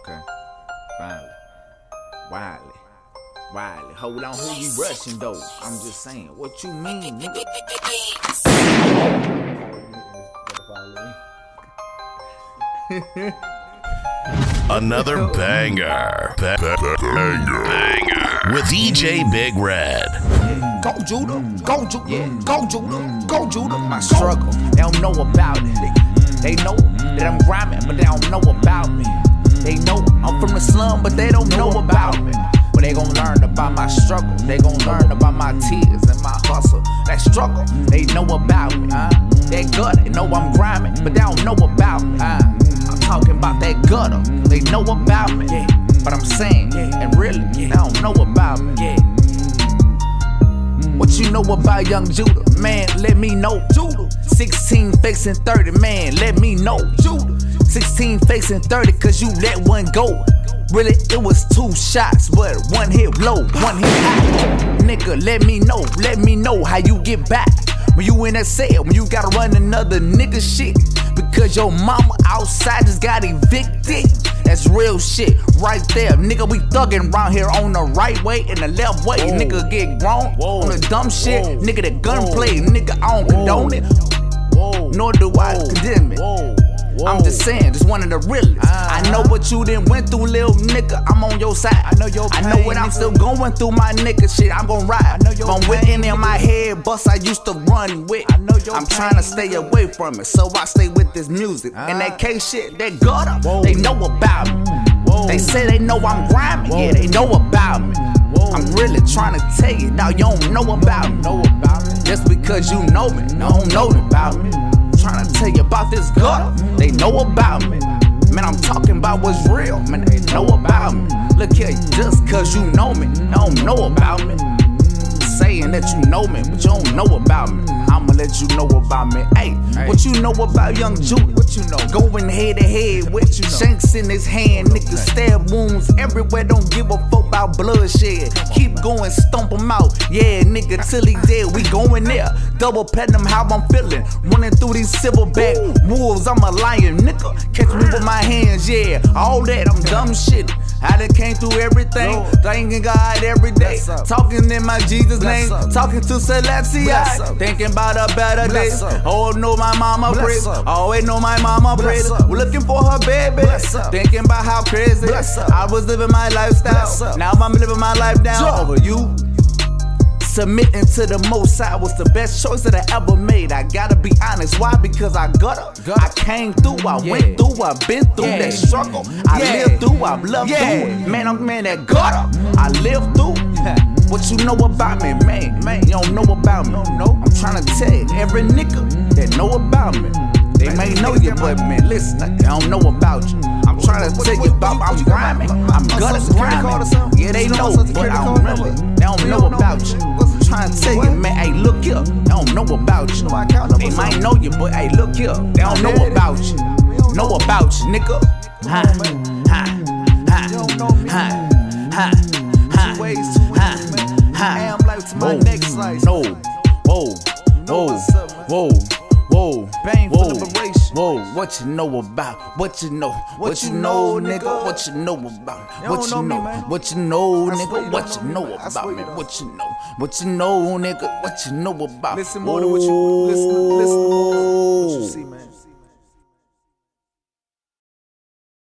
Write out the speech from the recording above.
Okay. Finally. Wiley. Wiley. Hold on, who you rushing though? I'm just saying. What you mean, nigga? Another banger. Ba- ba- banger. Banger. With EJ Big Red. Go Judah, go Judah, go Judah, go Judah. Mm. My struggle, they don't know about it. They know that I'm grinding, but they don't know about me. They know I'm from the slum, but they don't know about me. But they gon' learn about my struggle. They gon' learn about my tears and my hustle. That struggle, they know about me. Uh. They gut, they know I'm grinding, but they don't know about me. Uh. I'm talking about that gutter, they know about me. But I'm saying, and really, they don't know about me. What you know about young Judah? Man, let me know. Judah. 16 facing 30, man, let me know. Judah. 16 facing 30, cause you let one go. Really, it was two shots, but one hit low, one hit high. Nigga, let me know, let me know how you get back. When you in that cell, when you gotta run another nigga shit. Because your mama outside just got evicted. That's real shit right there. Nigga, we thuggin' around here on the right way and the left way. Nigga get grown on the dumb shit. Whoa. Nigga, that gunplay. Whoa. Nigga, I don't condone it. Whoa. Nor do I Whoa. condemn it. Whoa. I'm just saying, just one of the realest. I uh-huh. know what you done went through, little nigga. I'm on your side. I know your pain, I know what I'm still going through, my nigga. Shit, I'm gon' ride. I know your From within in my head, bus I used to run with. I know your I'm pain, trying to stay away from it, so I stay with this music. And that uh-huh. K shit, that gutter, Whoa. they know about me. Whoa. They say they know I'm grinding, yeah, they know about me. I'm really trying to tell you, now you don't know about me. Know about me. Just because you know me, no, don't know about me. Tell you about this gutter, they know about me. Man, I'm talking about what's real, man, they know about me. Look here, just cause you know me, don't know about me. Saying that you know me, but you don't know about me. I'ma let you know about me. Hey, what you know about young Judah? What you know? Going head to head with you shanks in his hand, nigga. stab wounds everywhere. Don't give a fuck about bloodshed. Keep going, stomp him out. Yeah, nigga, till he dead. We going there. Double platinum, how I'm feeling. Running through these silverback wolves. I'm a lion, nigga. Catch me with my hands, yeah. All that, I'm dumb shit. I done came through everything. Lord. Thanking God every day. Talking in my Jesus Bless name. up. Talking to Celestia. Bless. Thinking about a better day. Oh, know my mama prays. Always know my mama prays. Looking for her baby. Thinking about how crazy I was living my lifestyle. Now I'm living my life down over you. Submitting to the most high was the best choice that I ever made. I gotta be honest. Why? Because I got up. Gutter. I came through. I Yeah. went through. I've been through Yeah. that struggle. I Yeah. lived through. I've loved through. Man, I'm man that gutter. I lived through. What you know about me, man? Man, you don't know about me. know. I'm trying to tell you, every nigga that know about me. They may know you, but man, listen, they don't know about you. I'm trying to tell you about I'm grinding. I'm gonna Social Security card grinding. Yeah, they know know, my Social but I don't really. number? They don't know about you. Trying to tell you, man, hey, look here. They don't know about you. know my account number They might know you, but hey, look here. They don't know about you. Know about you, nigga. Ha, ha, ha, You don't know me. ha, ha, ha, ha, easy, man. ha. I am life to my Whoa. next slice. No. Whoa. Whoa. what's up, man. Whoa. Whoa. Bang for Whoa. Whoa. What you know about? What you know? What you you know, know, nigga? What you know about? What you know me. What you know, nigga? you What you know know me. About me? What you know? What you know, nigga? What you know about? Listen more to what you listen. Listen more what you see, man.